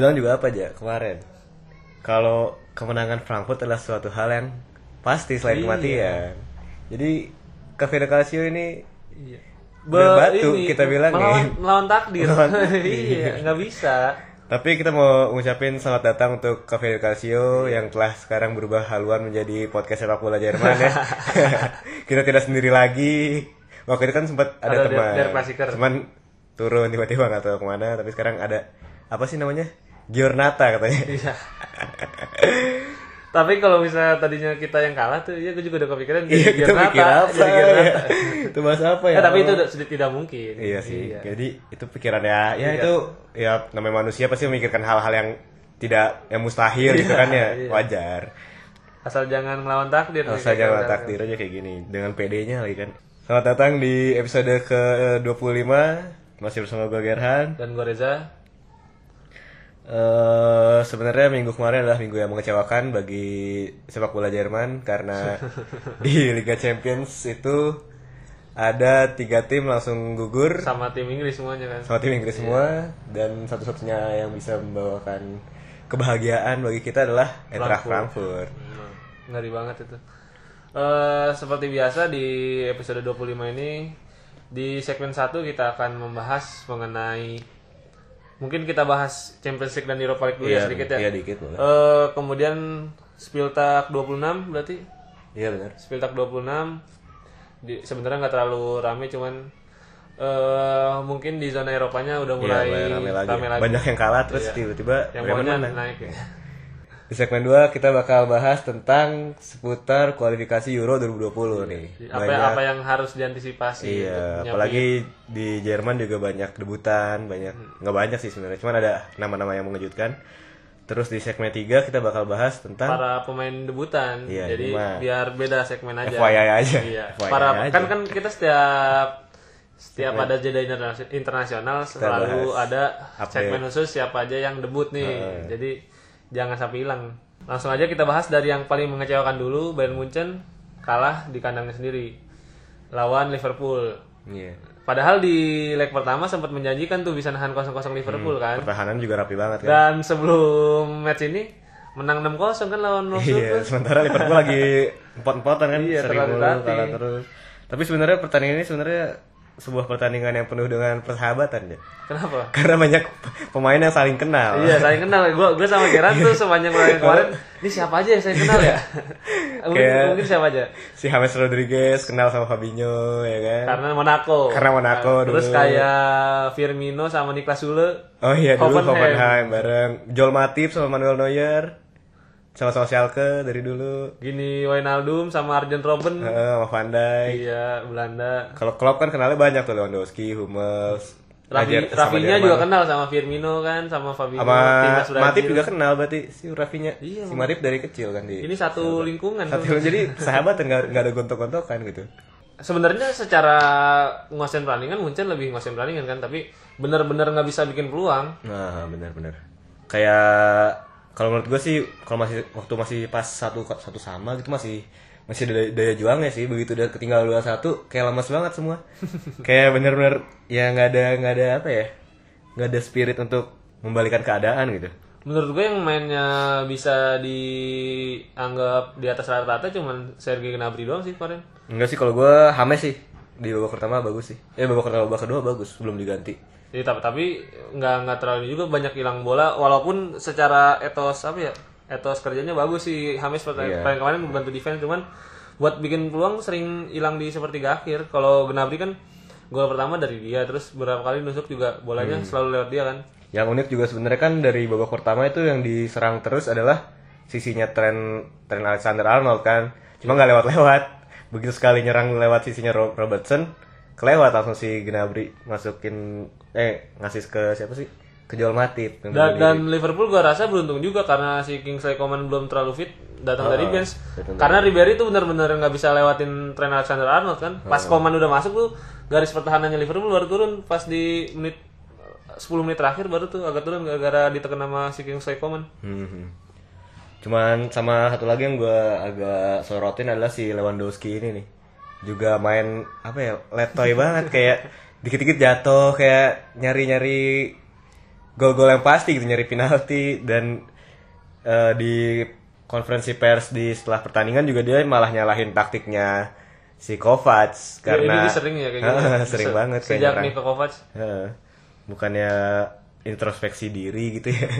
bilang juga apa aja kemarin kalau kemenangan Frankfurt adalah suatu hal yang pasti selain Iya. kematian jadi Cafe de Calcio ini Iya. Berbatu, ini, kita bilang melawan, nih. melawan takdir. Iya, nggak bisa. Tapi kita mau ngucapin selamat datang untuk Cafe de Calcio yang telah sekarang berubah haluan menjadi podcast sepak bola Jerman ya. kita tidak sendiri lagi. Waktu itu kan sempat ada, Ada teman. Der- Der Klassiker. Cuman turun tiba-tiba nggak tahu ke mana. Tapi sekarang ada apa sih namanya? Giornata katanya. Iya. Tapi kalau misalnya tadinya kita yang kalah tuh, ya gue juga udah kepikiran Iya, kita Giornata, pikir apa? jadi Giornata. ya? Itu bahasa apa ya? Eh, tapi itu udah sudah tidak mungkin. Iya sih. Jadi itu pikirannya ya Iya. itu ya namanya manusia pasti memikirkan hal-hal yang tidak yang mustahil gitu kan ya. iya. Wajar. Asal jangan melawan takdir. Asal jangan kita- takdir aja kayak gini dengan PD-nya lagi kan. Selamat datang di episode ke-25 masih bersama gue Gerhan. Dan gue Reza. Eh sebenarnya minggu kemarin adalah minggu yang mengecewakan bagi sepak bola Jerman karena di Liga Champions itu ada tiga tim langsung gugur sama tim Inggris semuanya kan. sama tim Inggris semua dan satu-satunya yang bisa membawakan kebahagiaan bagi kita adalah Eintracht Frankfurt. Frankfurt. Hmm, Ngeri banget itu. Eh seperti biasa di episode 25 ini di segmen 1 kita akan membahas mengenai mungkin kita bahas Champions League dan Europa League dulu ya Iya, sedikit ya. iya, dikit boleh. Eh, kemudian Spieltag 26 berarti Iya benar. Spieltag 26 di, sebenarnya nggak terlalu rame cuman eh mungkin di zona Eropanya udah mulai mulai rame lagi. rame lagi. Banyak yang kalah terus Iya. tiba-tiba yang Bremen pokoknya menang. naik ya. Di segmen 2 kita bakal bahas tentang seputar kualifikasi Euro 2020 nih. apa Banyak apa yang harus diantisipasi Iya, apalagi di Jerman juga banyak debutan, banyak nggak banyak sih sebenarnya, cuman ada nama-nama yang mengejutkan. Terus di segmen 3 kita bakal bahas tentang para pemain debutan. Iya, jadi mah biar beda segmen aja. FYI aja. iya. FYI para aja. kan kan kita setiap setiap ada jeda interna- internasional selalu ada segmen khusus siapa aja yang debut nih. Jadi jangan sampai hilang langsung aja kita bahas dari yang paling mengecewakan dulu Bayern Munchen kalah di kandangnya sendiri lawan Liverpool Iya. padahal di leg pertama sempat menjanjikan tuh bisa nahan 0-0 Liverpool Hmm. kan pertahanan juga rapi banget kan. dan sebelum match ini menang 6-0 kan lawan Wolfsburg. Iya, sementara Liverpool lagi empot-empotan kan Iya, terlatih-latih. kalah terus. Tapi sebenarnya pertandingan ini sebenarnya sebuah pertandingan yang penuh dengan persahabatan ya. Kenapa? Karena banyak pemain yang saling kenal. Iya, saya kenal. Gue gue sama Geran tuh sepanjang kemarin kemarin. Ini siapa aja yang saya kenal ya? mungkin, Kayak- mungkin siapa aja? Si James Rodriguez kenal sama Fabinho ya kan. Karena Monaco. Karena Monaco Nah, Terus dulu. kayak Firmino sama Niklas Sule. Oh iya dulu Hoffenheim. Hoffenheim bareng Joel Matip sama Manuel Neuer. Sama-sama Schalke dari dulu. Gini Wijnaldum sama Arjen Robben. Heeh, sama Van Dijk. Iya, Belanda. Kalau Klopp kan kenalnya banyak tuh Lewandowski, Hummels, sama Rafinya Jerman. juga kenal sama Firmino kan, sama Fabinho. sama. Matip juga kenal berarti si Rafinya Iya, si Matip dari kecil kan di Ini satu lingkungan. satu jadi sahabat dan nggak nggak ada gontok-gontokan gitu sebenarnya secara nguasain pertandingan Munchen lebih nguasain pertandingan kan tapi benar-benar nggak bisa bikin peluang nah benar-benar kayak kalau menurut gue sih kalau masih waktu masih pas satu satu sama gitu masih masih ada daya, juangnya sih. Begitu udah ketinggalan dua satu kayak lemas banget semua. Kayak bener-bener ya nggak ada nggak ada apa ya nggak ada spirit untuk membalikan keadaan gitu. Menurut gue yang mainnya bisa dianggap di atas rata-rata cuman Sergei Gnabry doang sih kemarin. Enggak sih kalau gue Hames sih. Di babak pertama bagus sih. Eh babak pertama babak kedua bagus belum diganti Jadi, tapi tapi nggak nggak terlalu juga banyak hilang bola walaupun secara etos apa ya etos kerjanya bagus sih Hamis Iya. pertandingan kemarin membantu defense cuman buat bikin peluang sering hilang di sepertiga akhir kalau Gnabry kan gol pertama dari dia terus beberapa kali nusuk juga bolanya selalu lewat dia kan Yang unik juga sebenarnya kan dari babak pertama itu yang diserang terus adalah sisinya tren tren Alexander Arnold kan. Cuma nggak lewat-lewat. Begitu sekali nyerang lewat sisinya Ro- Robertson, kelewat langsung si Gnabry masukin eh ngasih ke siapa sih? Ke Joel Matip. Dan, dan. Liverpool gua rasa beruntung juga karena si Kingsley Coman belum terlalu fit datang dari bench. datang Karena Ribery tuh benar-benar nggak bisa lewatin tren Alexander Arnold kan. Pas Coman udah masuk tuh garis pertahanannya Liverpool baru turun pas di menit 10 menit terakhir baru tuh agak turun gara-gara ditekan sama si Kingsley Coman. Hmm. Cuman sama satu lagi yang gue agak sorotin adalah si Lewandowski ini nih. Juga main apa ya letoy banget kayak dikit-dikit jatuh kayak nyari-nyari gol-gol yang pasti gitu nyari penalti dan eh, di konferensi pers di setelah pertandingan juga dia malah nyalahin taktiknya si Kovac Ya, karena ini dia sering ya kayak gitu. sering Se- banget Sejak nyerang. Niko Kovac. Heeh. bukannya introspeksi diri gitu ya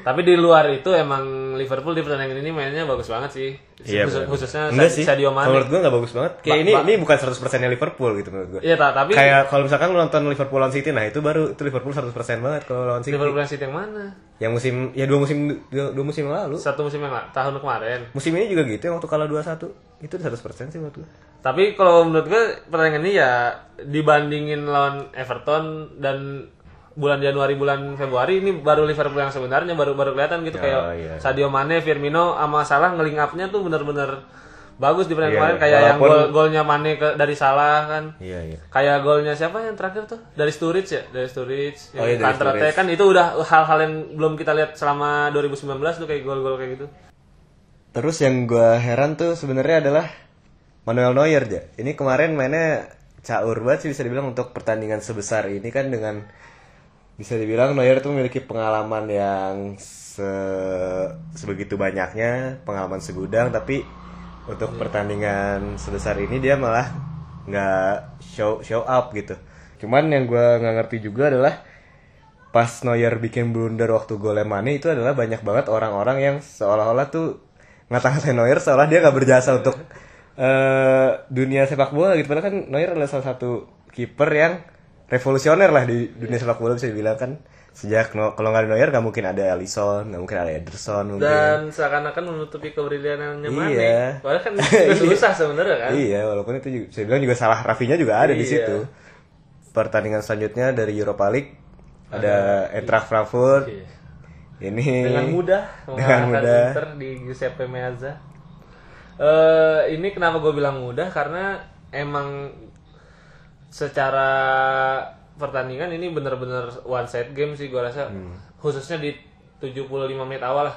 Tapi di luar itu emang Liverpool di pertandingan ini mainnya bagus banget sih. Iya, Khusus- bener. khususnya enggak sih Sadio Mane. menurut gue nggak bagus banget kayak Ba- ini ba- ini bukan 100% nya Liverpool gitu menurut gue Iya, ta- tapi kayak kalau misalkan lu nonton Liverpool lawan City nah itu baru itu Liverpool 100% banget kalau lawan City Liverpool City yang mana? yang musim ya dua musim dua, dua musim yang lalu Satu musim yang la- tahun kemarin. musim ini juga gitu yang waktu kalah 2-1 itu 100% sih menurut gue Tapi kalau menurut gue pertandingan ini ya dibandingin lawan Everton dan bulan Januari bulan Februari ini baru Liverpool yang sebenarnya baru baru kelihatan gitu Ya, kayak iya. Sadio Mane, Firmino sama Salah ngeling up-nya tuh bener-bener bagus di pertandingan Iya, kemarin kayak yang Walaupun- gol golnya Mane ke dari Salah kan. iya iya Kayak golnya siapa yang terakhir tuh? Dari Sturridge ya? Dari Sturridge. Oh, Yang iya, dari counter attack Sturridge. kan itu udah hal-hal yang belum kita lihat selama 2019 tuh kayak gol-gol kayak gitu. Terus yang gue heran tuh sebenarnya adalah Manuel Neuer ya. Ini kemarin mainnya caur banget sih bisa dibilang untuk pertandingan sebesar ini kan dengan bisa dibilang Neuer tuh memiliki pengalaman yang se sebegitu banyaknya pengalaman segudang tapi untuk pertandingan sebesar ini dia malah nggak show show up gitu. Cuman yang gue nggak ngerti juga adalah pas Neuer bikin blunder waktu golnya Mane itu adalah banyak banget orang-orang yang seolah-olah tuh ngata-ngatain Neuer seolah dia nggak berjasa untuk eh, dunia sepak bola gitu padahal kan Neuer adalah salah satu kiper yang revolusioner lah di dunia sepak bola bisa dibilang kan sejak no- kalau nggak ada Neuer nggak mungkin ada Alisson nggak mungkin ada Ederson mungkin Dan seakan-akan menutupi kebrilianannya Mane. Iya. Padahal kan juga susah sebenarnya kan. Iya, walaupun itu juga, saya bilang juga salah Rafinya juga ada di Iya. situ. Pertandingan selanjutnya dari Europa League ada Eintracht Frankfurt. Iya. Ini dengan mudah dengan mudah. Inter di Giuseppe Meazza. Eh ini kenapa gue bilang mudah karena emang secara pertandingan ini bener-bener one side game sih gue rasa Hmm. khususnya di 75 menit awal lah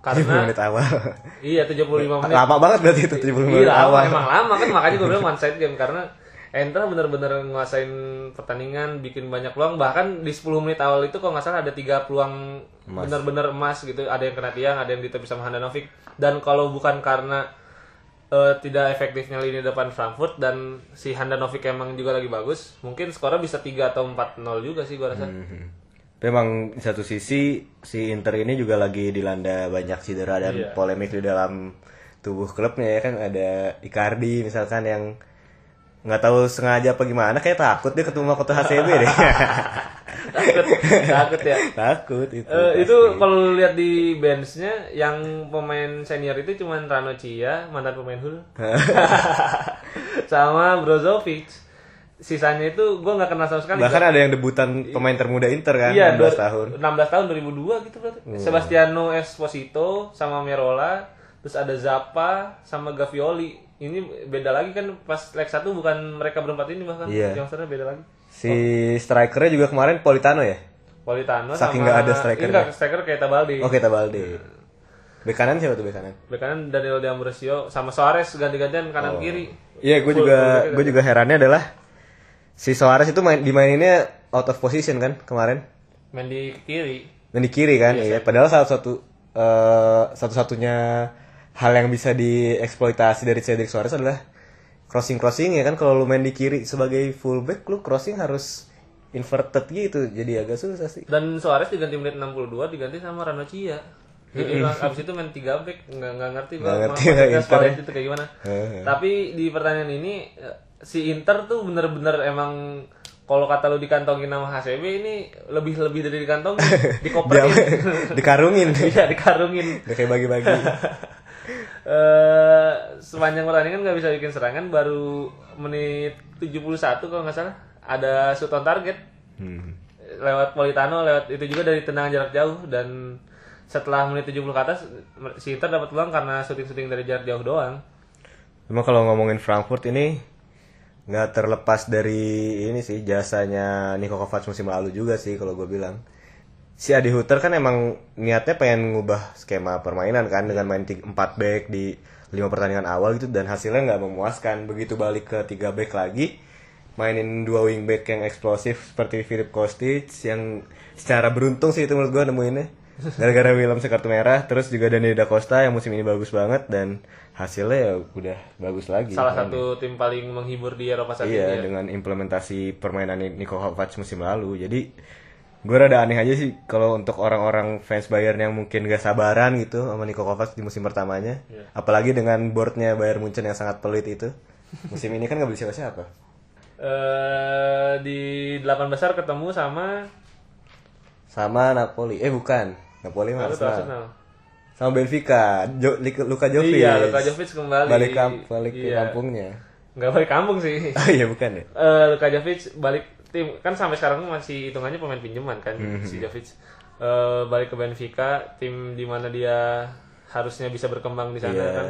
75 karena menit awal. iya 75 menit Lama banget berarti itu 75 menit Iya, awal. emang lama kan makanya gue bilang one side game karena Entra bener-bener nguasain pertandingan, bikin banyak peluang. Bahkan di 10 menit awal itu kalau nggak salah ada tiga peluang bener-bener emas gitu. Ada yang kena tiang, ada yang ditepis sama Handanovic. Dan kalau bukan karena eh, tidak efektifnya lini depan Frankfurt dan si Handanovic emang juga lagi bagus, mungkin skornya bisa 3 atau 4-0 juga sih gue rasa. Mhm. Tapi emang di satu sisi si Inter ini juga lagi dilanda banyak cedera dan Iya. polemik di dalam tubuh klubnya ya kan ada Icardi misalkan yang nggak tahu sengaja apa gimana kayak takut dia ketemu Makoto HCB deh. takut, takut ya. takut itu. Eh, itu kalau lihat di benchnya yang pemain senior itu cuman Rano Cia mantan pemain Hul sama Brozovic sisanya itu gue nggak kenal sama sekali Bahkan ada yang debutan pemain termuda Inter kan, iya 16 dua- tahun. 16 tahun 2002 gitu berarti Sebastiano Esposito sama Merola terus ada Zappa sama Gavioli ini beda lagi kan pas leg satu bukan mereka berempat ini bahkan Iya. yang beda lagi Si strikernya juga kemarin Politano ya? Politano Saking nggak ada striker Enggak, striker kayak Tabaldi Oke, Tabalde. Bek kanan siapa tuh bek kanan? Bek kanan Daniel D'Ambrosio sama Suarez ganti-gantian kanan kiri. Iya, gue juga gue juga herannya adalah si Suarez itu main dimaininnya out of position kan kemarin. Main di kiri. Dan di kiri kan, iya. Padahal salah satu eh, satu-satunya hal yang bisa dieksploitasi dari Cedric Suarez adalah crossing crossing ya kan kalau lu main di kiri sebagai fullback lu crossing harus inverted gitu jadi agak susah sih. Dan Suarez diganti menit 62 diganti sama Rano Cia. Jadi abis itu main 3 back nggak nggak ngerti Nggak ngerti Suarez ya. itu kayak gimana. Tapi di pertandingan ini eh, si Inter tuh bener-bener emang kalau kata lu dikantongin sama HCB ini lebih lebih dari dikantongin, dikoperin. dikarungin. Iya, dikarungin. Kayak bagi-bagi. eh sepanjang pertandingan nggak bisa bikin serangan baru menit 71 kalau nggak salah ada shoot on target Hmm. lewat Politano lewat itu juga dari tendangan jarak jauh dan setelah menit 70 ke atas si Inter dapat peluang karena syuting-syuting dari jarak jauh doang Cuma kalau ngomongin Frankfurt ini nggak terlepas dari ini sih jasanya Niko Kovac musim lalu juga sih kalau gue bilang. Si Adi Hutter kan emang niatnya pengen ngubah skema permainan kan dengan main 4 back di lima pertandingan awal gitu dan hasilnya nggak memuaskan. Begitu balik ke 3 back lagi mainin dua wingback yang eksplosif seperti Philip Kostic yang secara beruntung sih itu menurut gue nemuinnya gara-gara William kartu merah terus juga Dani Da Costa yang musim ini bagus banget dan hasilnya ya udah bagus lagi Salah satu tim paling menghibur di Eropa saat iya ini. ya. dengan implementasi permainan Niko Kovac musim lalu jadi gue rada aneh aja sih kalau untuk orang-orang fans Bayern yang mungkin gak sabaran gitu sama Niko Kovac di musim pertamanya Iya. apalagi dengan boardnya Bayern Munchen yang sangat pelit itu musim ini kan gak beli siapa-siapa Eh, di delapan besar ketemu sama sama Napoli eh bukan Napoli mah Arsenal. Arsenal. sama Benfica jo, Luka Jovic Iya, Luka Jovic kembali. balik kamp balik ke Iya. kampungnya Nggak balik kampung sih. oh iya bukan ya Eh, Luka Jovic balik tim kan sampai sekarang masih hitungannya pemain pinjaman kan Mhm. si Jovic Eh, balik ke Benfica tim di mana dia harusnya bisa berkembang di sana Iya. kan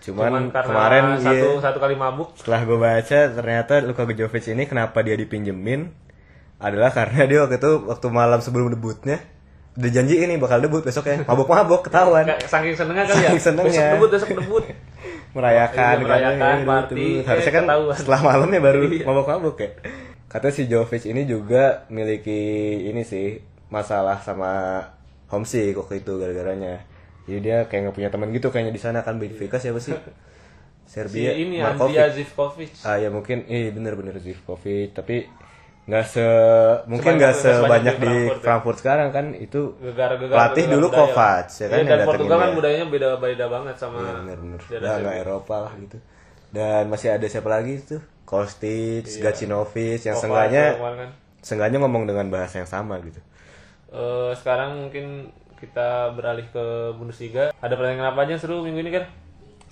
Cuman, karena kemarin satu iya, satu kali mabuk setelah gue baca ternyata Luka Jovic ini kenapa dia dipinjemin adalah karena dia waktu itu waktu malam sebelum debutnya udah janji ini bakal debut besoknya mabok-mabok ketahuan Kayak saking senengnya kali ya Saking senengnya. besok debut besok debut merayakan Iya, merayakan, kan, iya, party, debut. eh, harusnya kan ketahuan. setelah malamnya baru Iya. mabok-mabok ya katanya si Jovic ini juga miliki ini sih masalah sama homesick waktu itu gara-garanya jadi dia kayak nggak punya teman gitu kayaknya di sana kan Benfica siapa sih si Serbia ini Markovic. Zivkovic Ah ya mungkin, eh bener-bener Zivkovic, tapi nggak se mungkin nggak sebanyak sebanyak di di Frankfurt, Frankfurt, ya. sekarang kan itu pelatih gegar dulu budaya. Kovac ya kan Iya, yang dan Portugal kan budayanya beda beda banget sama Iya, daerah udah nggak Serbia. Eropa lah gitu dan masih ada siapa lagi tuh Kostic, Gacinovic yang kemarin kan. seenggaknya ngomong dengan bahasa yang sama gitu Eh, sekarang mungkin kita beralih ke Bundesliga. Ada pertandingan apa aja yang seru minggu ini kan?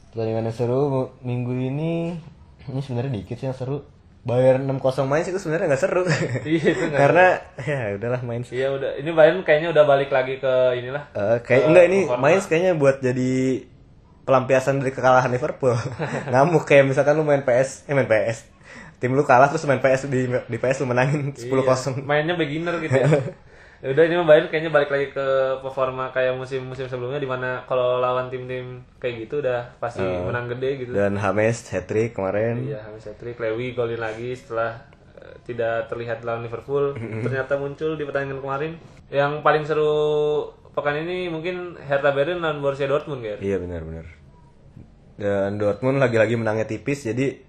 pertandingan yang seru minggu ini ini sebenarnya dikit sih yang seru Bayern 6-0 main sih itu sebenarnya nggak seru Iya, itu nggak karena ya udahlah main sih Iya udah. Ini Bayern kayaknya udah balik lagi ke inilah. Eh, kayak enggak ini main kayaknya buat jadi pelampiasan dari kekalahan Liverpool. Ngamuk kayak misalkan lu main PS, eh main PS. Tim lu kalah terus main PS di di PS lu menangin 10-0. Iya, mainnya beginner gitu ya. Ya udah ini mah Bayern kayaknya balik lagi ke performa kayak musim-musim sebelumnya di mana kalau lawan tim-tim kayak gitu udah pasti menang gede gitu. Dan James hat-trick kemarin. Iya, Hamis Hattrick, Lewi golin lagi setelah eh, tidak terlihat lawan Liverpool. Ternyata muncul di pertandingan kemarin. Yang paling seru pekan ini mungkin Hertha Berlin lawan Borussia Dortmund kan. Iya benar-benar. Dan Dortmund lagi-lagi menangnya tipis jadi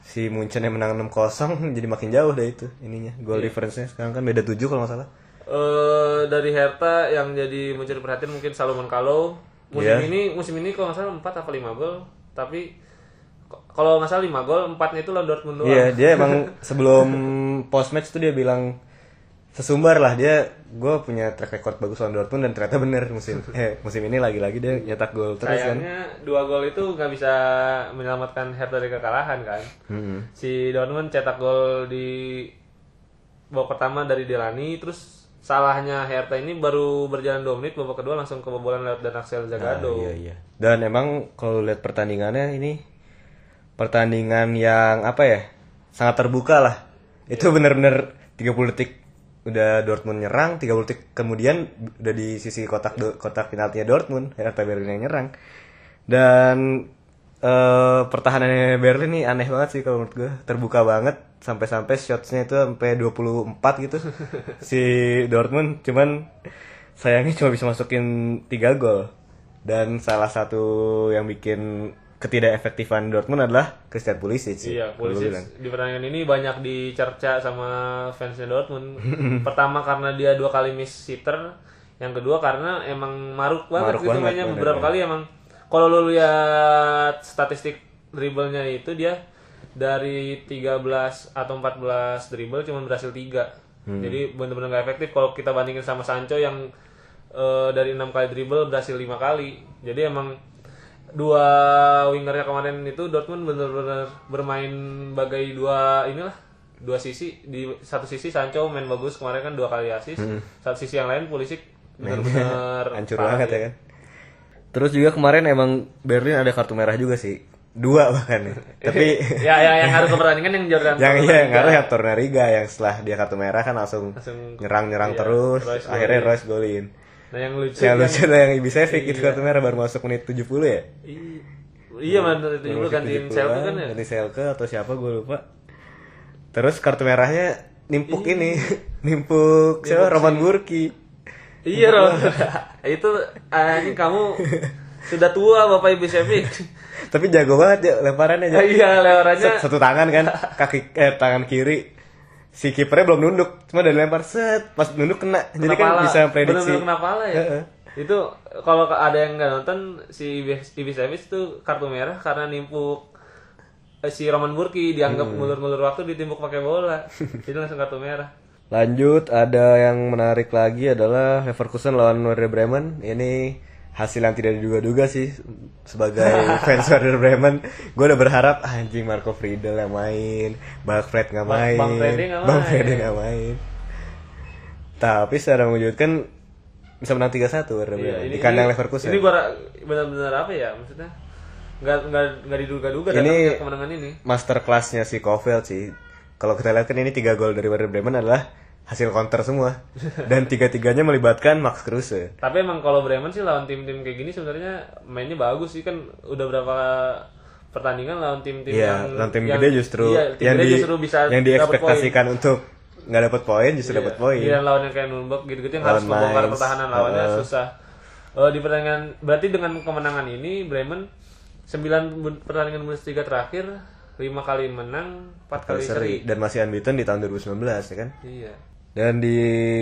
si Munchen yang menang 6-0 jadi makin jauh deh itu ininya. Goal difference-nya sekarang kan beda 7 kalau nggak salah. Eh dari Hertha yang jadi mencuri perhatian mungkin Salomon Kalou. Musim Iya. ini musim ini kalau nggak salah 4 apa 5 gol, tapi kalau nggak salah 5 gol, 4-nya itu lawan Dortmund doang. Iya, dia emang sebelum post match tuh dia bilang sesumbar lah dia gue punya track record bagus lawan Dortmund dan ternyata bener musim eh musim ini lagi-lagi dia nyetak gol terus kan. Sayangnya dua gol itu nggak bisa menyelamatkan Hertha dari kekalahan kan. Mm-mm. Si Dortmund cetak gol di babak pertama dari Delani, terus salahnya Hertha ini baru berjalan 2 menit, babak kedua langsung kebobolan lewat dan Axel Zagado. Iya iya. Dan emang kalau lihat pertandingannya ini pertandingan yang apa ya sangat terbuka lah. Itu bener-bener 30 detik udah Dortmund nyerang, 30 detik kemudian udah di sisi kotak do- kotak penaltinya Dortmund, Hertha Berlin yang nyerang. Dan eh pertahanannya Berlin nih aneh banget sih kalau menurut gue, terbuka banget sampai-sampai shotsnya itu sampai 24 gitu. si Dortmund cuman sayangnya cuma bisa masukin 3 gol. Dan salah satu yang bikin ketidakefektifan Dortmund adalah Christian Pulisic sih. Iya, bilang. di pertandingan ini banyak dicerca sama fansnya Dortmund. Pertama karena dia dua kali miss sitter, yang kedua karena emang maruk banget Maruk gitu banget, mainnya bener, beberapa bener. kali emang kalau lu lihat statistik dribblenya itu dia dari 13 atau 14 dribble cuma berhasil 3. Hmm. Jadi bener-bener gak efektif kalau kita bandingin sama Sancho yang eh, dari enam kali dribble berhasil lima kali. Jadi emang dua wingernya kemarin itu Dortmund bener-bener bermain bagai dua inilah dua sisi di satu sisi Sancho main bagus kemarin kan dua kali assist satu sisi yang lain Pulisic bener-bener Hmm. hancur banget ya kan. Terus juga kemarin emang Berlin ada kartu merah juga sih. Dua bahkan ya. Tapi ya ya yang harus pertandingan yang Jordan yang iya yang ngaruh yang Tornariga yang setelah dia kartu merah kan langsung Langsung- nyerang-nyerang iya, terus Royce akhirnya. Royce golin. Nah yang lucu Yang lucu lah yang Ibisevic itu kartu merah baru masuk menit 70 ya. I- iya man itu juga gantiin Selke kan ya Ganti Selke atau siapa gue lupa. Terus kartu merahnya nimpuk ini, nimpuk siapa? Roman Burki. Iya Ron. itu ini kamu sudah tua Bapak Ibu Shefik. Tapi jago banget ya lemparannya. Iya lewarannya. Set, satu tangan kan, kaki eh tangan kiri. Si kipernya belum nunduk, cuma udah lempar set, pas nunduk kena. Jadi kan bisa prediksi. Bener-bener kena pala ya. Itu kalau ada yang nggak nonton si Ibis Davis itu kartu merah karena nimpuk eh, si Roman Burki dianggap Hmm. ngulur-ngulur waktu ditimpuk pakai bola. Jadi langsung kartu merah. Lanjut ada yang menarik lagi adalah Leverkusen lawan Werder Bremen. Ini hasil yang tidak diduga-duga sih sebagai fans Werder Bremen. Gue udah berharap "Ah, anjing Marco Friedel yang main, Bang Fred nggak main, Bang Bang main. Freddy nggak main. Tapi secara mengejutkan bisa menang 3-1 Werder Bremen di kandang Leverkusen. Ini ra- benar-benar apa ya maksudnya? Nggak nggak nggak diduga-duga Ini- kemenangan ini. master kelasnya si Kovel sih. Kalau kita lihat kan ini tiga gol dari Werder Bremen adalah hasil counter semua dan tiga-tiganya melibatkan Max Kruse. Tapi emang kalau Bremen sih lawan tim-tim kayak gini sebenarnya mainnya bagus sih kan udah berapa pertandingan lawan tim-tim Iya, yang lawan tim yang- gede justru iya, tim yang gede di justru bisa yang diekspektasikan untuk nggak dapat poin justru dapat poin. Iya, lawan yang kayak Nuremberg gitu-gitu yang Lawan harus membongkar pertahanan lawannya Heeh. susah. Eh, di pertandingan berarti dengan kemenangan ini Bremen 9 bu- pertandingan Bundesliga terakhir 5 kali menang, 4 kali, Kali seri. seri dan masih unbeaten di tahun 2019 ya kan. Iya. Dan di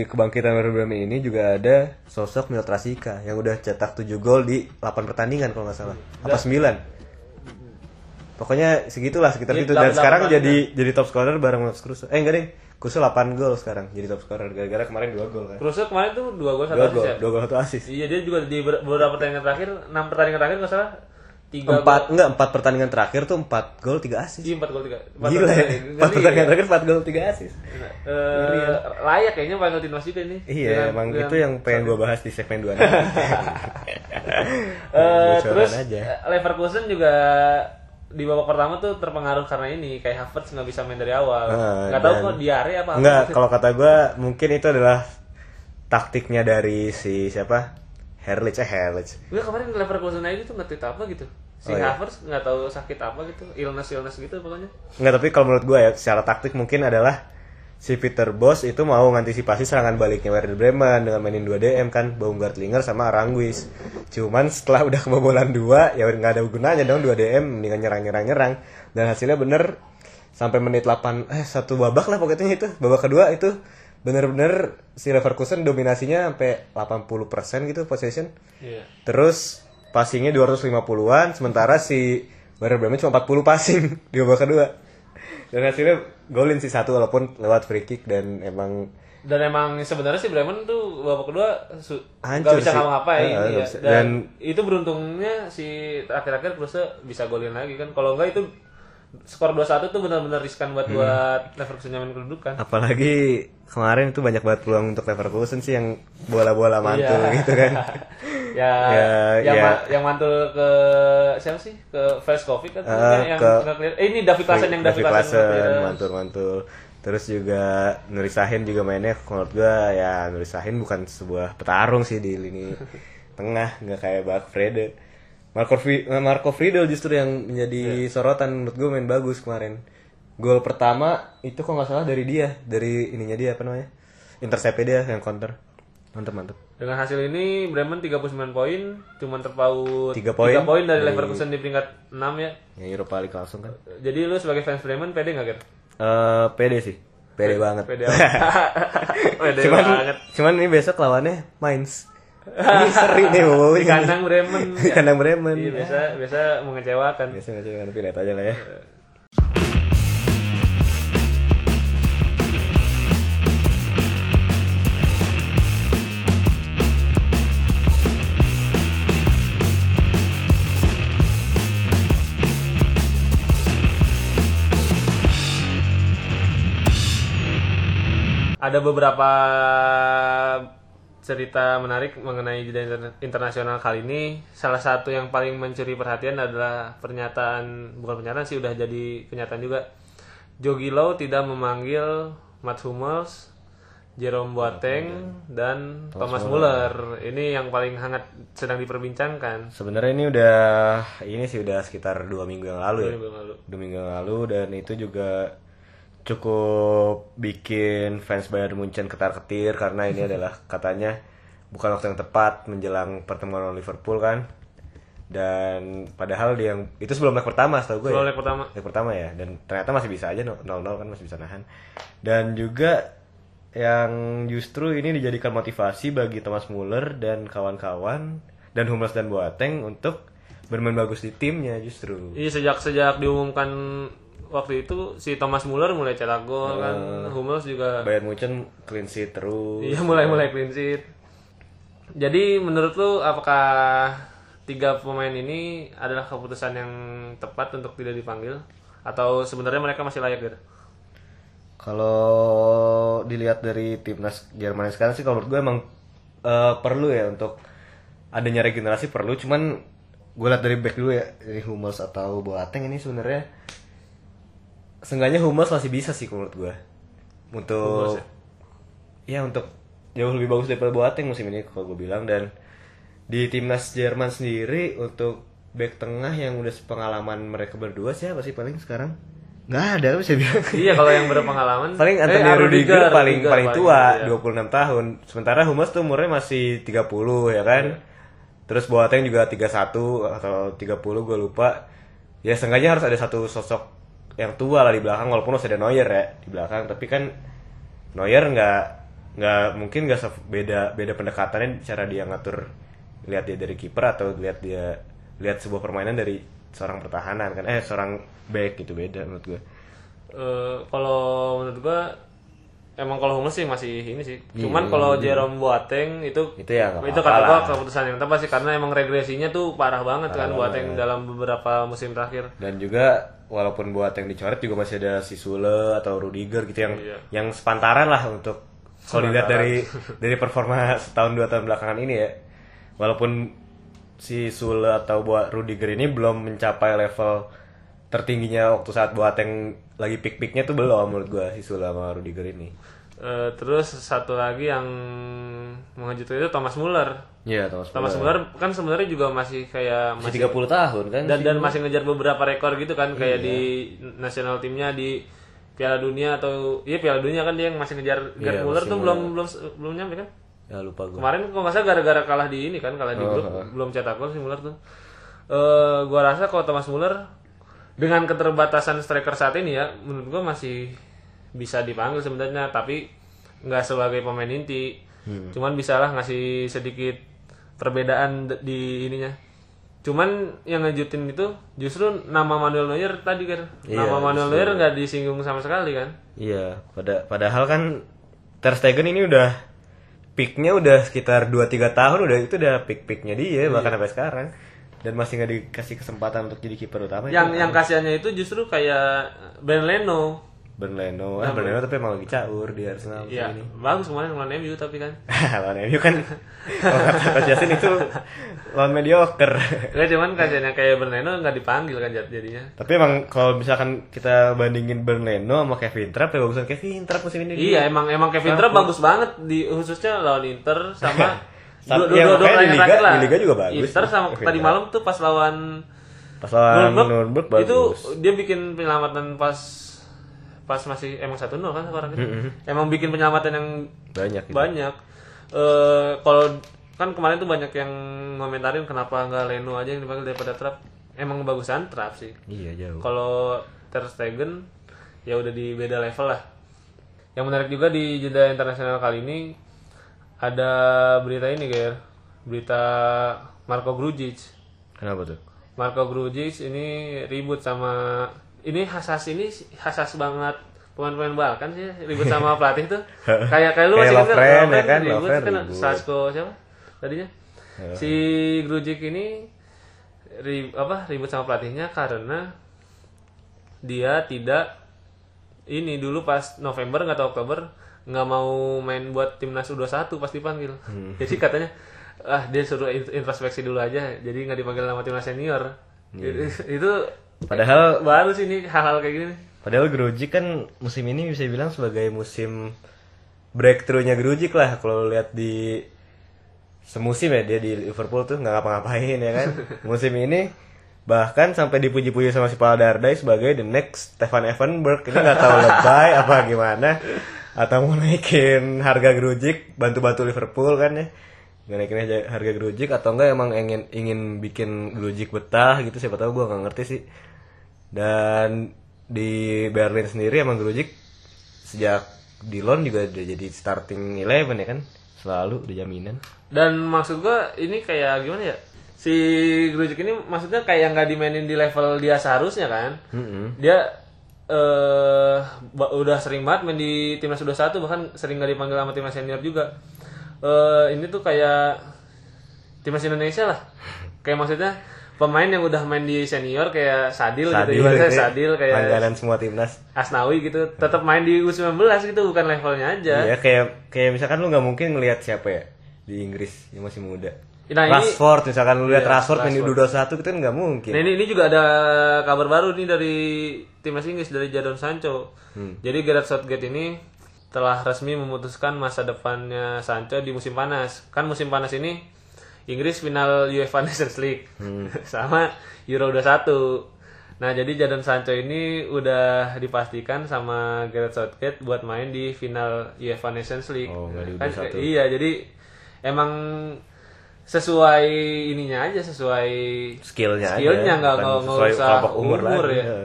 kebangkitan Werder Bremen ini juga ada sosok Milot Rasika yang udah cetak 7 gol di 8 pertandingan kalau nggak salah. Apa 9? Pokoknya segitulah sekitar itu dan sekarang jadi jadi top scorer bareng Max Kruse. Eh enggak deh. Kruse 8 gol sekarang jadi top scorer gara-gara kemarin 2 gol kan. Kruse kemarin tuh 2 gol 1 2 assist gol, ya. 2 gol 1 assist. Iya, dia juga di ber- beberapa pertandingan terakhir, 6 pertandingan terakhir nggak salah 3 Empat enggak empat pertandingan terakhir tuh 4 gol 3 assist. Iya, 4 gol 3. Gila ya. 4 pertandingan terakhir 4 gol 3 assist. Eh, layak kayaknya Timnas juga ini. Iya, Dengan- emang dengan- itu yang pengen gue bahas di segmen 2 Eh, Bocoran terus aja. eh, Leverkusen juga di babak pertama tuh terpengaruh karena ini kayak Havertz nggak bisa main dari awal. Ah, Nggak tahu kok diare apa. Enggak, apa. kalau kata gue mungkin itu adalah taktiknya dari si siapa? Herlich eh Herlich. Enggak kemarin Leverkusen aja tuh nge-tweet apa gitu. Si Oh, iya. Havertz nggak tahu sakit apa gitu, illness illness gitu pokoknya. Enggak, tapi kalau menurut gue ya secara taktik mungkin adalah si Peter Bos itu mau mengantisipasi serangan baliknya Werder Bremen dengan mainin 2 DM kan, Baumgartlinger sama Aranguis. Cuman setelah udah kebobolan 2 ya nggak ada gunanya dong 2 DM mendingan nyerang-nyerang-nyerang dan hasilnya bener sampai menit 8 eh satu babak lah pokoknya itu. Babak kedua itu bener-bener si Leverkusen dominasinya sampai 80% gitu possession. Iya. Terus passingnya 250-an, sementara si Werder Bremen cuma 40 passing di babak kedua. Dan hasilnya golin sih satu walaupun lewat free kick dan emang Dan emang sebenarnya si Bremen tuh babak kedua su- Hancur nggak bisa ngapa-ngapain iya. bisa. Dan, Dan- itu beruntungnya si akhir-akhir Klose bisa golin lagi kan. Kalau enggak itu skor 2-1 tuh benar-benar riskan Hmm. buat buat Leverkusen nyaman kedudukan. apalagi kemarin itu banyak banget peluang untuk Leverkusen sih yang bola-bola mantul Iya. gitu kan. ya, Ya, yang, ya. ma- yang mantul ke siapa sih? Ke Velskovic kan? Eh, yang ke- clear. Eh, ini David Klasen yang David Klasen. nggak clear. mantul-mantul. Terus juga Nuri Sahin juga mainnya menurut gua ya Nuri Sahin bukan sebuah petarung sih di lini tengah nggak kayak Bak Frede. Marco, Fri- Marco Friedel justru yang menjadi sorotan menurut gue main bagus kemarin. Gol pertama itu kok nggak salah dari dia, dari ininya dia apa namanya? Interceptnya dia yang counter. Mantep mantep. Dengan hasil ini Bremen 39 poin, cuman terpaut Tiga poin. tiga poin dari Dari- Leverkusen di peringkat 6 ya. Yang Europa League langsung kan. Jadi lu sebagai fans Bremen pede nggak Ger? Eh pede sih. Pede banget. Pede banget. pede cuman, banget. cuman ini besok lawannya Mainz. Ini seri nih mau Di kandang Bremen. Di kandang Bremen. Iya, biasa biasa mengecewakan. Biasa sih, tapi lihat aja lah ya. Ada beberapa cerita menarik mengenai jeda inter- internasional kali ini. Salah satu yang paling mencuri perhatian adalah pernyataan, bukan pernyataan sih, udah jadi kenyataan juga. Jogi Low tidak memanggil Mats Hummels, Jerome Boateng, dan Thomas Muller. Ini yang paling hangat sedang diperbincangkan. Sebenarnya ini udah ini sih udah sekitar dua minggu yang lalu ya. Dua minggu yang lalu. Dua minggu yang lalu dan itu juga cukup bikin fans Bayern Munchen ketar-ketir karena ini adalah katanya bukan waktu yang tepat menjelang pertemuan lawan Liverpool kan. Dan padahal dia yang itu sebelum leg pertama setahu gue. Sebelum ya? leg pertama. Leg pertama ya dan ternyata masih bisa aja 0-0 kan masih bisa nahan. Dan juga yang justru ini dijadikan motivasi bagi Thomas Muller dan kawan-kawan dan Hummels dan Boateng untuk bermain bagus di timnya justru. Iya sejak sejak diumumkan waktu itu si Thomas Muller mulai cetak gol kan, Hummels juga Bayern Munchen clean sheet terus. iya mulai mulai clean sheet. Jadi menurut lu apakah tiga pemain ini adalah keputusan yang tepat untuk tidak dipanggil atau sebenarnya mereka masih layak gitu? Kalau dilihat dari timnas Jerman sekarang sih kalau menurut gue emang eh, perlu ya untuk adanya regenerasi perlu cuman gue lihat dari back dulu ya dari Hummels atau Boateng ini sebenarnya seenggaknya Hummels masih bisa sih menurut gue untuk Hummels ya? Untuk jauh lebih bagus daripada Boateng musim ini kalau gue bilang. Dan di timnas Jerman sendiri untuk back tengah yang udah sepengalaman mereka berdua siapa sih paling sekarang? Nggak ada bisa bilang iya kalau yang berpengalaman paling eh, Anthony ah, Rudiger, paling Rudiger paling tua iya. 26 tahun. Sementara Hummels tuh umurnya masih 30 ya kan? Terus Boateng juga 31 atau 30 gue lupa. Ya seenggaknya harus ada satu sosok yang tua lah di belakang walaupun masih ada Neuer ya di belakang. Tapi kan Neuer nggak nggak mungkin nggak beda beda pendekatannya cara dia ngatur lihat dia dari kiper atau lihat dia lihat sebuah permainan dari seorang pertahanan kan. Eh seorang back gitu beda menurut gue Eh, kalau menurut gua emang kalau Hummels sih masih ini sih. Iya, Cuman kalau Jerome Boateng itu Itu ya itu kata gua keputusan yang tepat sih karena emang regresinya tuh parah banget kan Boateng dalam beberapa musim terakhir. dan juga walaupun buat yang dicoret juga masih ada si Sule atau Rudiger gitu yang Iya. yang sepantaran lah untuk kalau dilihat dari dari performa setahun dua tahun belakangan ini ya walaupun si Sule atau buat Rudiger ini belum mencapai level tertingginya waktu saat Boateng lagi pik-piknya tuh belum menurut gua si Sule sama Rudiger ini. Eh, terus satu lagi yang mengejutkan itu Thomas Muller. Iya, Thomas, Thomas Muller kan sebenarnya juga masih kayak masih 30 tahun kan? dan dan masih ngejar beberapa rekor gitu kan kayak di nasional timnya di Piala Dunia atau iya Piala Dunia kan dia yang masih ngejar Gerd Iya, Muller masih tuh belum belum belum nyampe kan ya lupa gua. kemarin kok nggak salah gara-gara kalah di ini kan kalah di grup belum cetak gol si Muller tuh eh gua rasa kalau Thomas Muller dengan keterbatasan striker saat ini ya menurut gua masih bisa dipanggil sebenarnya tapi nggak sebagai pemain inti. Cuman bisalah ngasih sedikit perbedaan di ininya. Cuman yang ngejutin itu justru nama Manuel Neuer tadi kan Iya, nama Manuel Neuer nggak disinggung sama sekali kan? Iya, pada padahal kan Ter Stegen ini udah peaknya udah sekitar 2-3 tahun udah itu udah peak-peaknya dia bahkan sampai sekarang dan masih nggak dikasih kesempatan untuk jadi kiper utama yang yang kasihannya itu justru kayak Ben Leno. Bernardo ah Bernardo tapi emang lagi caur di Arsenal Iya, ini. bagus kemarin lawan MU tapi kan. lawan MU kan. Kalau kata itu lawan mediocre. Enggak cuman kasihannya kayak Bernardo nggak dipanggil kan jad- jadinya. tapi emang kalau misalkan kita bandingin Bernardo sama Kevin Trapp ya bagusan Kevin Trapp musim ini. Iya, emang emang Kevin Trapp bagus banget di khususnya lawan Inter sama Sama- dua iya, dua dua di Liga- lah. di Liga juga bagus. Inter sama Kevin tadi malam tuh pas lawan pas lawan Nuremberg, bagus itu dia bikin penyelamatan pas pas masih emang 1-0 kan sekarang itu. Emang bikin penyelamatan yang banyak gitu. banyak eh kalau kan kemarin tuh banyak yang ngomentarin kenapa nggak Leno aja yang dipanggil daripada Trapp emang bagusan Trapp sih iya jauh kalau Ter Stegen ya udah di beda level lah yang menarik juga di jeda internasional kali ini ada berita ini Ger. Berita Marco Grujic. Kenapa tuh? Marco Grujic ini ribut sama ini hasas ini hasas banget pemain-pemain Balkan sih? Ribut sama pelatih tuh. Kayak kayak lu masih ingat Lovren, ya kan? ribut Lovren kan. Sasko siapa tadinya? Si Grujic ini ri- apa ribut sama pelatihnya karena dia tidak ini dulu pas November nggak tahu Oktober nggak mau main buat timnas U21 pas dipanggil Hmm. jadi katanya ah dia suruh in- introspeksi dulu aja jadi nggak dipanggil sama timnas senior Iya. itu padahal baru sih ini hal-hal kayak gini Padahal Grujic kan musim ini bisa bilang sebagai musim breakthrough-nya Grujic lah kalau lihat di semusim ya dia di Liverpool tuh nggak ngapa-ngapain ya kan. musim ini bahkan sampai dipuji-puji sama si Paul Dardai sebagai the next Stefan Evenberg ini nggak tahu lebay apa gimana atau mau naikin harga gerujik bantu-bantu Liverpool kan ya nggak naikin aja harga gerujik atau enggak emang ingin ingin bikin gerujik betah gitu siapa tahu gue nggak ngerti sih dan di Berlin sendiri emang gerujik sejak di loan juga udah jadi starting eleven ya kan selalu udah jaminan Dan maksud gua ini kayak gimana ya? Si Grujuk ini maksudnya kayak nggak dimainin di level dia seharusnya kan? Mm-mm. Dia eh ba- udah sering banget main di timnas udah satu bahkan sering nggak dipanggil sama timnas senior juga. Eh ini tuh kayak timnas Indonesia lah. Kayak maksudnya pemain yang udah main di senior kayak Sadil, gitu, ibaratnya gitu ya. Sadil kayak langganan semua timnas Asnawi gitu, tetap main di U19 gitu bukan levelnya aja. Iya kayak kayak misalkan lu nggak mungkin ngelihat siapa ya di Inggris yang masih muda. Nah, ini- Rashford misalkan lu lihat Iya, Rashford main Rashford. U21 itu kan nggak mungkin. Nah ini, ini juga ada kabar baru nih dari timnas Inggris dari Jadon Sancho. Jadi Gareth Southgate ini telah resmi memutuskan masa depannya Sancho di musim panas. Kan musim panas ini Inggris final UEFA Nations League sama Euro 21. Nah jadi Jadon Sancho ini udah dipastikan sama Gareth Southgate buat main di final UEFA Nations League. Oh, Kan, U21. iya jadi emang sesuai ininya aja sesuai skillnya Skillnya, aja, nggak- nggak- usah kelompok umur, umur lagi. ya. Iya.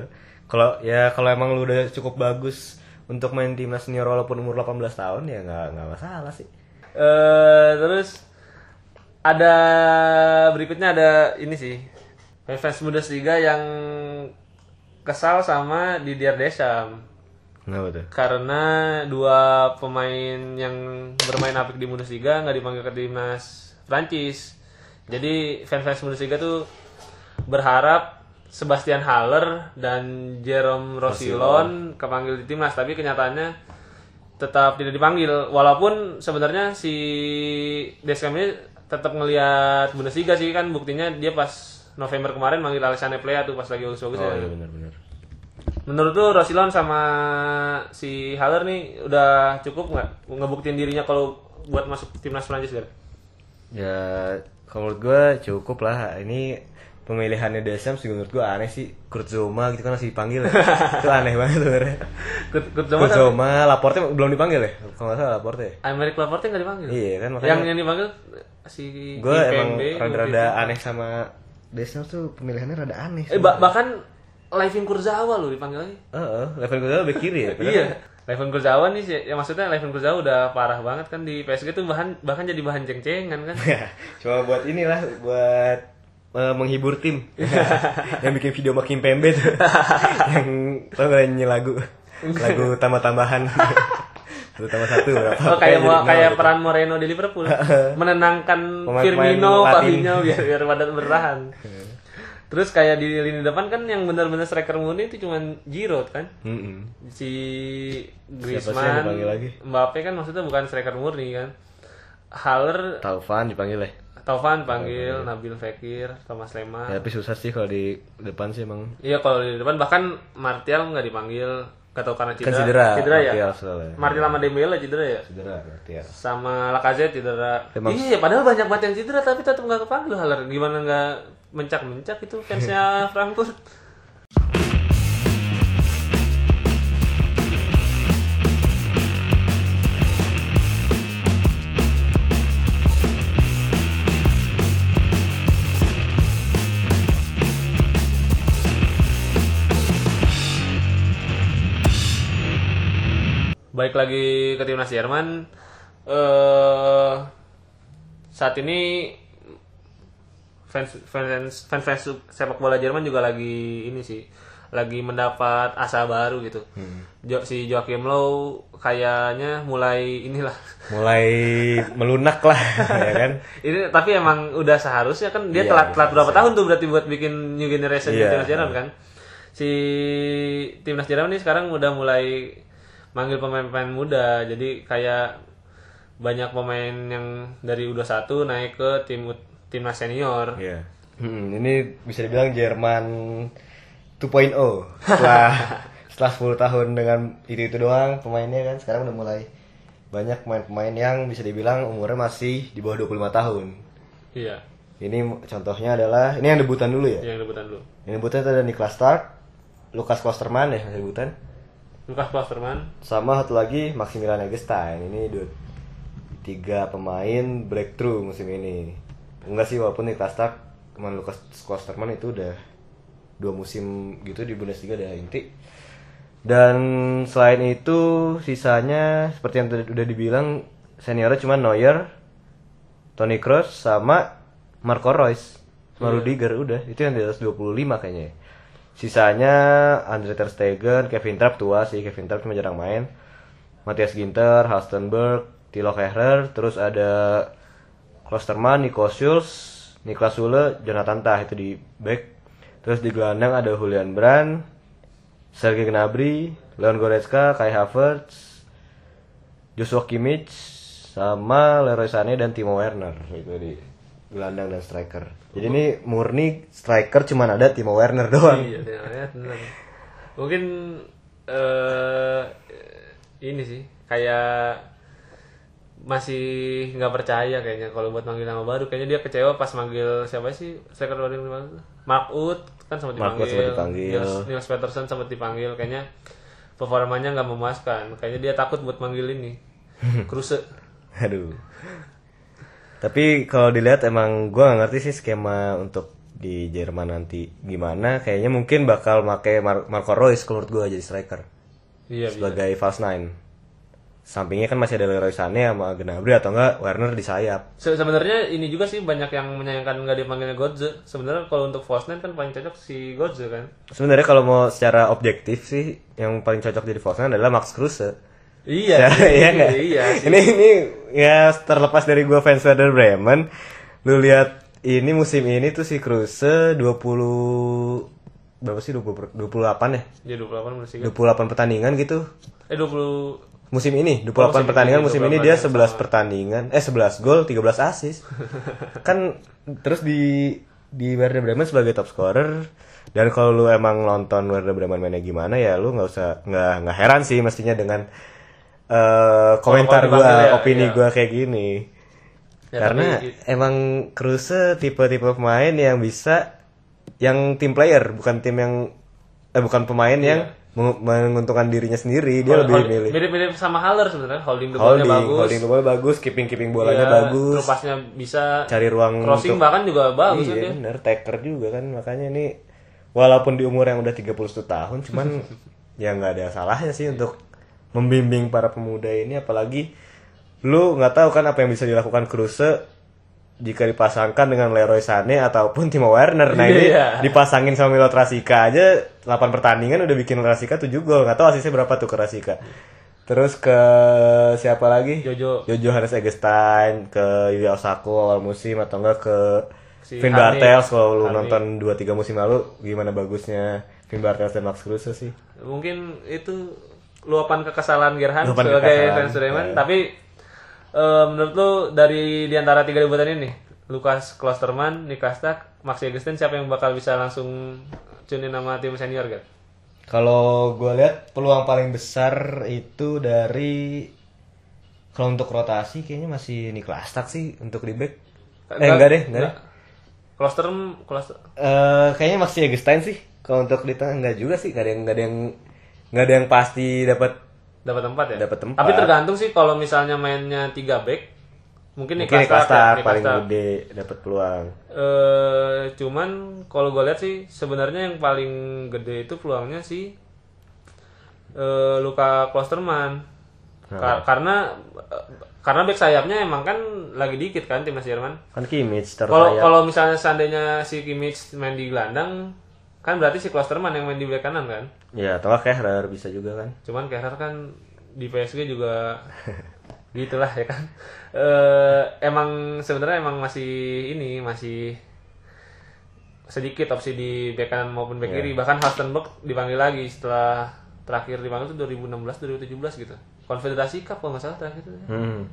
Kalau ya kalau emang lu udah cukup bagus untuk main timnas senior walaupun umur 18 tahun ya nggak nggak masalah sih. Eh terus ada berikutnya ada ini sih fans Bundesliga yang kesal sama Didier Deschamps Kenapa tuh? karena dua pemain yang bermain apik di Bundesliga nggak dipanggil ke timnas Prancis. Jadi fans-fans Bundesliga tuh berharap Sebastian Haller dan Jerome Rosilon kepanggil di timnas, tapi kenyataannya tetap tidak dipanggil. Walaupun sebenarnya si Deschamps ini tetap ngelihat Bundesliga sih kan buktinya dia pas November kemarin manggil Alexander Plea tuh pas lagi bagus-bagus Oh ya. iya benar-benar. Menurut lu Rosilon sama si Haller nih udah cukup nggak ngebuktiin dirinya kalau buat masuk timnas Prancis kan? Ya kalau menurut gue cukup lah. Ini pemilihannya Deschamps juga menurut gue aneh sih. Kurt Zouma gitu kan masih dipanggil ya. itu aneh banget sebenarnya. Kurt, Kurt Zouma Kurt tapi Zouma, Laporte belum dipanggil ya? Kalau nggak salah Laporte ya? Amerik Laporte nggak dipanggil. Iya kan makanya. Yang yang dipanggil si gue emang rada-rada aneh sama Deschamps tuh pemilihannya rada aneh. Eh ba- bahkan Levin Kurzawa dipanggil lagi. Heeh, level gue lebih kiri ya. iya. Levin Kurzawa nih sih, ya maksudnya Levin Kurzawa udah parah banget kan di PSG tuh bahan bahkan jadi bahan ceng-cengan kan. Cuma buat inilah buat eh, menghibur tim. yang bikin video makin pembe tuh. yang tau gak nyanyi lagu lagu tambah-tambahan. Satu tambah satu berapa? Oh kayak mau kayak gitu. peran Moreno di Liverpool menenangkan Firmino. Fabinho biar biar pada bertahan. Terus kayak di lini depan kan yang benar-benar striker murni itu cuman Giroud kan. Mm-mm. Si yang Griezmann, lagi? Mbappe kan maksudnya bukan striker murni kan. Haller, Taufan dipanggil ya. Taufan panggil, Nabil Fekir, Thomas Lemar. Ya, tapi susah sih kalau di depan sih emang. Iya kalau di depan bahkan Martial nggak dipanggil, gak tau karena Kan cedera. cedera. ya. Martial. Martial sama Dembele cedera ya. Cedera ya. sama Lacazette cedera. Emang- Iya, padahal banyak banget yang cedera tapi tetap nggak kepanggil Haller. Gimana nggak mencak-mencak itu fansnya Frankfurt. Baik lagi ke timnas Jerman. Eh saat ini fans fans fans fans sepak bola Jerman juga lagi ini sih lagi mendapat asa baru gitu. Jo, si Joachim Low kayaknya mulai inilah. Mulai melunak lah ya kan. ini tapi emang udah seharusnya kan dia Iya, telat iya, telat berapa tahun tuh berarti buat bikin new generation Iya. timnas Jerman kan. Si timnas Jerman ini sekarang udah mulai manggil pemain-pemain muda. Jadi kayak banyak pemain yang dari U21 naik ke tim timnas senior. Iya. Hmm, ini bisa dibilang Jerman 2.0 setelah setelah 10 tahun dengan itu itu doang pemainnya kan sekarang udah mulai banyak pemain-pemain yang bisa dibilang umurnya masih di bawah 25 tahun. Iya. Ini contohnya adalah ini yang debutan dulu ya. yang debutan dulu Yang debutan itu ada Niklas Stark, Lukas Klosterman ya yang debutan. Lukas Klosterman Sama satu lagi Maximilian Eggestein. Ini dua, tiga pemain breakthrough musim ini. Enggak sih walaupun Niklas Stark sama Lukas Klosterman itu udah dua musim gitu di Bundesliga udah inti. Dan selain itu sisanya seperti yang udah dibilang seniornya cuma Neuer, Toni Kroos sama Marco Reus sama Rudiger udah itu yang di atas 25 kayaknya ya. Sisanya Andre Ter Stegen, Kevin Trapp tua sih, Kevin Trapp cuma jarang main. Matthias Ginter, Halstenberg, Thilo Kehrer, terus ada Klosterman, Nico Schulz, Niklas Sule, Jonathan Tah itu di back. Terus di gelandang ada Julian Brand, Sergei Gnabry, Leon Goretzka, Kai Havertz, Joshua Kimmich, sama Leroy Sané dan Timo Werner itu di gelandang dan striker. Jadi ini murni striker cuman ada Timo Werner doang. iya ya, bener. mungkin eh ini sih kayak masih nggak percaya kayaknya kalau buat manggil nama baru kayaknya dia kecewa pas manggil siapa sih striker baru yang dipanggil? Mark Wood kan sempat Mark dipanggil, sempat dipanggil. Niels, Niels Peterson sempat dipanggil kayaknya performanya nggak memuaskan kayaknya dia takut buat manggil ini Kruse Aduh. Tapi kalau dilihat emang gua nggak ngerti sih skema untuk di Jerman nanti gimana. Kayaknya mungkin bakal make Mar- Marco Reus menurut gua jadi striker iya bisa. sebagai false nine. Sampingnya kan masih ada Leroy Sané sama Gnabry atau enggak Werner di sayap. Se- sebenarnya ini juga sih banyak yang menyayangkan nggak dipanggilnya Godze sebenarnya kalau untuk nine kan paling cocok si Godze kan Sebenarnya kalau mau secara objektif sih yang paling cocok jadi nine adalah Max Kruse. iya Ya, sih, iya nggak? iya sih. Ini ini ya terlepas dari gua fans Werder Bremen, lu lihat ini musim ini tuh si Kruse 20 berapa sih 20 28 ya? dia 28 bersih 28 pertandingan gitu. eh 20 Musim ini 28 Oh, musim pertandingan ini, musim 28 ini dia yang 11 pertandingan eh 11 gol 13 assist. kan terus di di Werder Bremen sebagai top scorer dan kalau lu emang nonton Werder Bremen mainnya gimana ya lu nggak usah nggak nggak heran sih mestinya dengan eh komentar dipanggil ya, opini iya. gua kayak gini Ya, karena tapi- emang Kruse tipe-tipe pemain yang bisa yang tim player bukan tim yang eh bukan pemain yang meng- menguntungkan dirinya sendiri dia lebih Hold- milih. mirip-mirip sama Haller sebenarnya holding the holding bagus. holding the ball bagus keeping keeping bolanya Iya, bagus. Lepasnya bisa cari ruang crossing untuk- bahkan juga bagus kan iya dia. bener taker juga kan makanya ini walaupun di umur yang udah 31 tahun cuman ya nggak ada salahnya sih untuk membimbing para pemuda ini apalagi lu nggak tahu kan apa yang bisa dilakukan Kruse jika dipasangkan dengan Leroy Sané ataupun Timo Werner nah ini Iya. dipasangin sama Milot Rasika aja 8 pertandingan udah bikin Rasika 7 gol nggak tahu asisnya berapa tuh ke Rasika terus ke siapa lagi Jojo Jojo Hannes Eggestein ke Yuya Osako awal musim atau enggak ke Si Finn Harnik. Bartels kalau lu Harnik. nonton 2-3 musim lalu gimana bagusnya Finn Bartels dan Max Kruse sih mungkin itu luapan kekesalan Gerhan Luapan sebagai fans Bremen ya. tapi eh, menurut lu dari di antara tiga debutan ini Lukas Klosterman, Niklas Tak, Max Egerstein siapa yang bakal bisa langsung cunin nama tim senior kan? kalau gue lihat peluang paling besar itu dari kalau untuk rotasi kayaknya masih Niklas Tak sih untuk di back. Eh enggak. deh enggak deh. Klosterman, Kloster, Eh, kayaknya masih Eggestein sih kalau untuk di tengah enggak juga sih enggak ada yang enggak ada yang enggak ada yang pasti dapat dapat tempat ya? Dapat tempat. Tapi tergantung sih kalau misalnya mainnya 3 back, mungkin mungkin Tak ya, paling gede dapat peluang Eh, cuman kalau gue lihat sih sebenarnya yang paling gede itu peluangnya sih eh Luka Klosterman. Ka- karena karena back sayapnya emang kan lagi dikit kan timnas Jerman. kan Kimmich Kalau kalau misalnya seandainya si Kimmich main di gelandang, kan berarti si Klosterman yang main di back kanan kan. Ya, atau Kehrer bisa juga kan. Cuman Kehrer kan di PSG juga gitulah ya kan. Eh emang sebenarnya emang masih ini masih sedikit opsi di bek kanan maupun bek kiri. Bahkan Halstenberg dipanggil lagi setelah terakhir dipanggil itu 2016 2017 gitu. Konfederasi Cup kalau nggak salah terakhir itu. Hmm.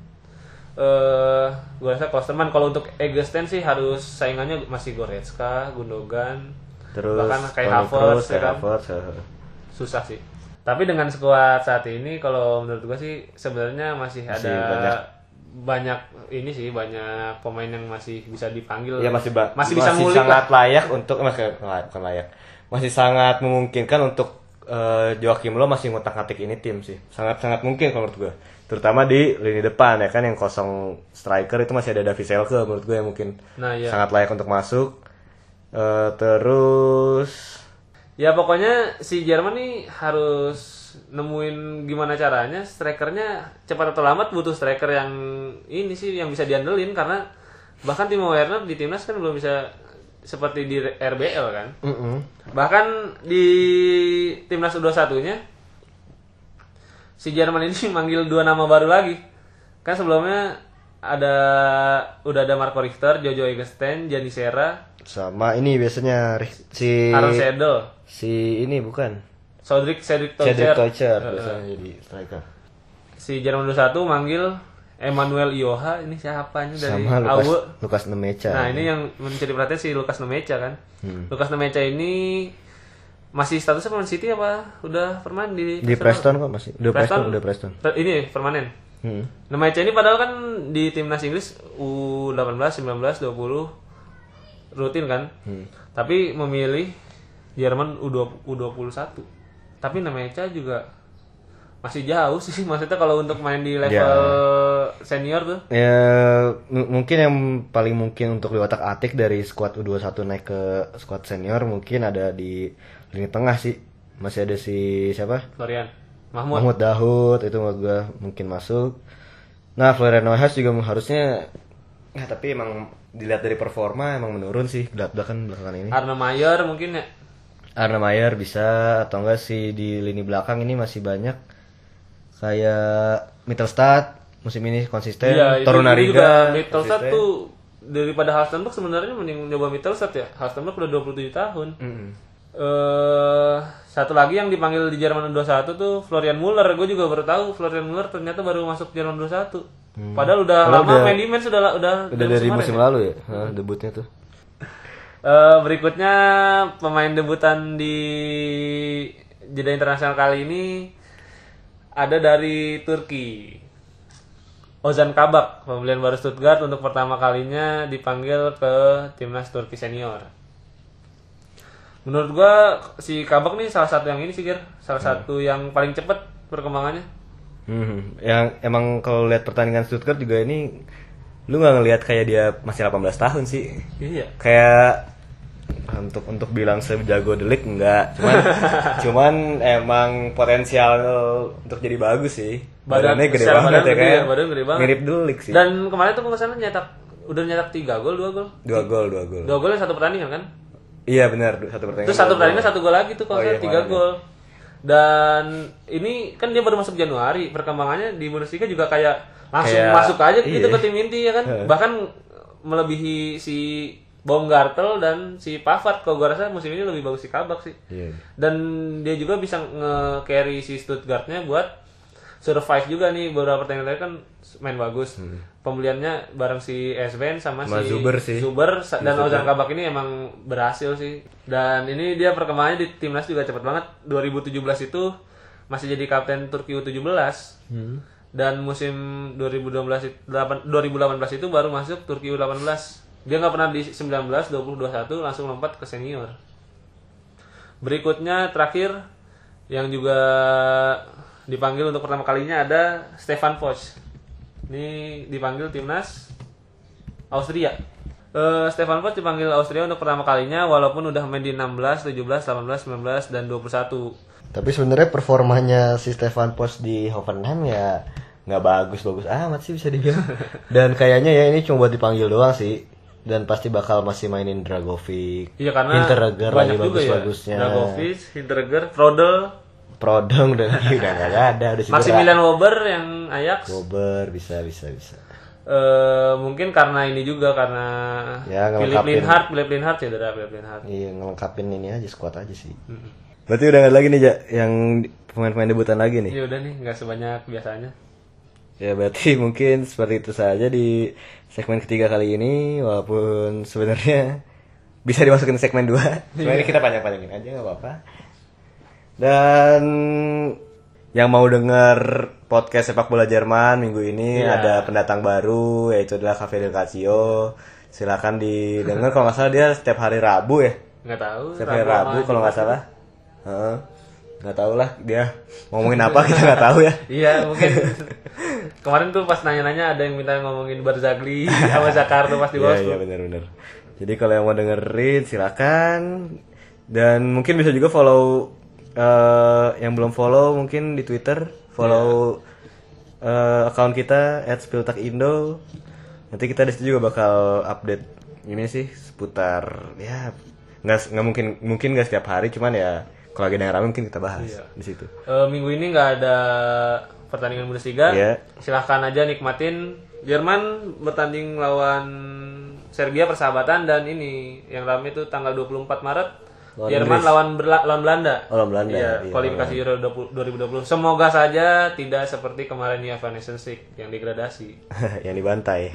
Eh gue rasa Klosterman kalau untuk Eggestein sih harus saingannya masih Goretzka, Gundogan, Terus bahkan kayak Havertz ya kan Havertz, heeh. Susah sih. Tapi dengan skuad saat ini kalau menurut gua sih sebenarnya masih, Masih ada banyak. banyak ini sih banyak pemain yang masih bisa dipanggil. Ya masih ba- masih bisa ngulik sangat lah. layak untuk eh, masih bukan layak. Masih sangat memungkinkan untuk eh, Joachim Low masih ngotak-ngatik ini tim sih. Sangat-sangat mungkin kalau menurut gue. Terutama di lini depan ya kan yang kosong striker itu masih ada Davi Selke menurut gue yang mungkin Nah, iya. sangat layak untuk masuk. Eh, terus Ya pokoknya si Jerman nih harus nemuin gimana caranya strikernya cepat atau lambat butuh striker yang ini sih yang bisa diandelin karena bahkan Timo Werner di timnas kan belum bisa seperti di RBL kan. Bahkan di timnas U21-nya si Jerman ini manggil dua nama baru lagi. Kan sebelumnya ada udah ada Marco Richter, Jojo Eggestein, Gianni Serra, sama ini biasanya si Aaron Sedel, si ini bukan Cedric Cedric Cedric Tocher. Tocher biasanya jadi striker. si Jerman 21 manggil Emmanuel Ioha ini siapa ini dari Sama Lukas Aue. Lukas Nemecha. Nah ini yang menjadi perhatian si Lukas Nemecha kan. Lukas Nemecha ini masih statusnya pemain City apa udah permanen di di Preston kok masih. Udah Preston, Preston? udah Preston. Ini permanen. Hmm. Nemecha ini padahal kan di timnas Inggris U18, 19, 20 rutin kan. Hmm. Tapi memilih Jerman U20, U21. Tapi Nemecha juga masih jauh sih maksudnya kalau untuk main di level Ya. senior tuh. Ya mungkin yang paling mungkin untuk diotak atik dari squad U21 naik ke squad senior mungkin ada di lini tengah sih. Masih ada si siapa? Florian Mahmud. Mahmud Dahoud itu menurut gua mungkin masuk. Nah, Florian Neuhaus juga harusnya ya tapi emang dilihat dari performa emang menurun sih belakang belakangan ini. Arne Mayer mungkin ya. Arne Mayer bisa atau enggak sih di lini belakang ini masih banyak kayak Mittelstadt musim ini konsisten Iya, Torunariga Mittelstadt konsisten. tuh daripada Halstenberg sebenarnya mending nyoba Mittelstadt ya. Halstenberg udah 27 tahun. Mm-mm. eh satu lagi yang dipanggil di Jerman 21 tuh Florian Muller. Gue juga baru tahu Florian Muller ternyata baru masuk Jerman 21. Padahal udah Padahal lama udah- main di Mainz udah udah udah dari musim ya. lalu ya Hah, debutnya tuh Eh, berikutnya pemain debutan di jeda internasional kali ini ada dari Turki. Ozan Kabak, pembelian baru Stuttgart untuk pertama kalinya dipanggil ke timnas Turki senior. Menurut gua si Kabak nih salah satu yang ini sih, Gir. Salah satu yang paling cepat perkembangannya. Hmm, yang emang kalau lihat pertandingan Stuttgart juga ini lu nggak ngelihat kayak dia masih 18 tahun sih Iya. kayak untuk untuk bilang sejago Delik enggak cuman cuman emang potensial untuk jadi bagus sih Badan- badannya gede banget badan ya kayak ya, badan gede banget. mirip Delik sih Dan kemarin tuh salah nyetak udah nyetak 3 gol, 2 gol. dua gol dua gol Dua gol satu pertandingan kan? iya benar satu pertandingan Terus satu dua pertandingan satu gol lagi tuh kalau Oh, iya, tiga kemarin gol. Dan ini kan dia baru masuk Januari, perkembangannya di Bundesliga juga kayak langsung Kayak- masuk aja gitu iya. ke tim inti ya kan. Bahkan melebihi si Baumgartel dan si Pavard kalau gua rasa musim ini lebih bagus si Kabak sih. Iya. Dan dia juga bisa nge-carry si Stuttgartnya buat survive juga nih beberapa pertandingan terakhir kan main bagus. Pembeliannya bareng si Sven sama, Hmm. Sama si Zuber sih. Zuber dan Ozan Kabak ini emang berhasil sih. Dan ini dia perkembangannya di timnas juga cepet banget. 2017 itu masih jadi kapten Turki U17. Hmm. Dan musim 2012 it- delapan- 2018 itu baru masuk Turki U18. Dia nggak pernah di 19, 20, 21 langsung lompat ke senior. Berikutnya terakhir yang juga dipanggil untuk pertama kalinya ada Stefan Posch. Ini dipanggil timnas Austria. Eh, Stefan Posch dipanggil Austria untuk pertama kalinya walaupun udah main di 16, 17, 18, 19 dan 21. Tapi sebenarnya performanya si Stefan Post di Hoffenheim ya nggak bagus-bagus amat sih bisa dibilang. Dan kayaknya ya ini cuma buat dipanggil doang sih. Dan pasti bakal masih mainin Dragovic, Iya karena Hinteregger lagi ya. bagus-bagusnya. Dragovic, Hinteregger, Frodel, Prodong udah udah nggak ada, udah. Maximilian Weber yang Ajax. Gober bisa bisa bisa. Eh, mungkin karena ini juga karena Ya, Philip. Linhart, Philip Linhart cedera Philip Linhart. Iya ngelengkapin ini aja squad aja sih. Berarti udah nggak lagi nih Ja, yang pemain-pemain debutan lagi nih. Ya udah nih, nggak sebanyak biasanya. Ya berarti mungkin seperti itu saja di segmen ketiga kali ini walaupun sebenarnya bisa dimasukin segmen 2. Cuma ini kita panjang-panjangin aja nggak apa-apa. Dan yang mau denger podcast sepak bola Jerman minggu ini Iya. ada pendatang baru yaitu adalah Cafe Del Calcio. Silakan didengar kalau nggak salah dia setiap hari Rabu ya. nggak tahu Setiap hari Rabu Rabu kalau nggak salah. Nggak tahu lah dia ngomongin apa kita nggak tahu ya. iya mungkin kemarin tuh pas nanya-nanya ada yang minta ngomongin Barzagli sama Jakarta pas di Iya Wolfsburg iya benar-benar. Jadi kalau yang mau dengerin silakan dan mungkin bisa juga follow eh, yang belum follow mungkin di Twitter follow eh, account kita @spiltakindo. Nanti kita di situ juga bakal update ini sih seputar ya nggak nggak mungkin mungkin nggak setiap hari cuman ya kalau lagi ada yang rame mungkin kita bahas Iya. di situ. Eh, minggu ini nggak ada pertandingan Bundesliga. Iya. Silahkan aja nikmatin. Jerman bertanding lawan Serbia persahabatan dan ini yang ramai itu tanggal 24 Maret. Lawan Jerman Inggris. lawan Berla- lawan Belanda. Oh, lawan Belanda, Iya, iya, kualifikasi Euro 20 2020. Semoga saja tidak seperti kemarin UEFA Nations League yang degradasi. yang dibantai.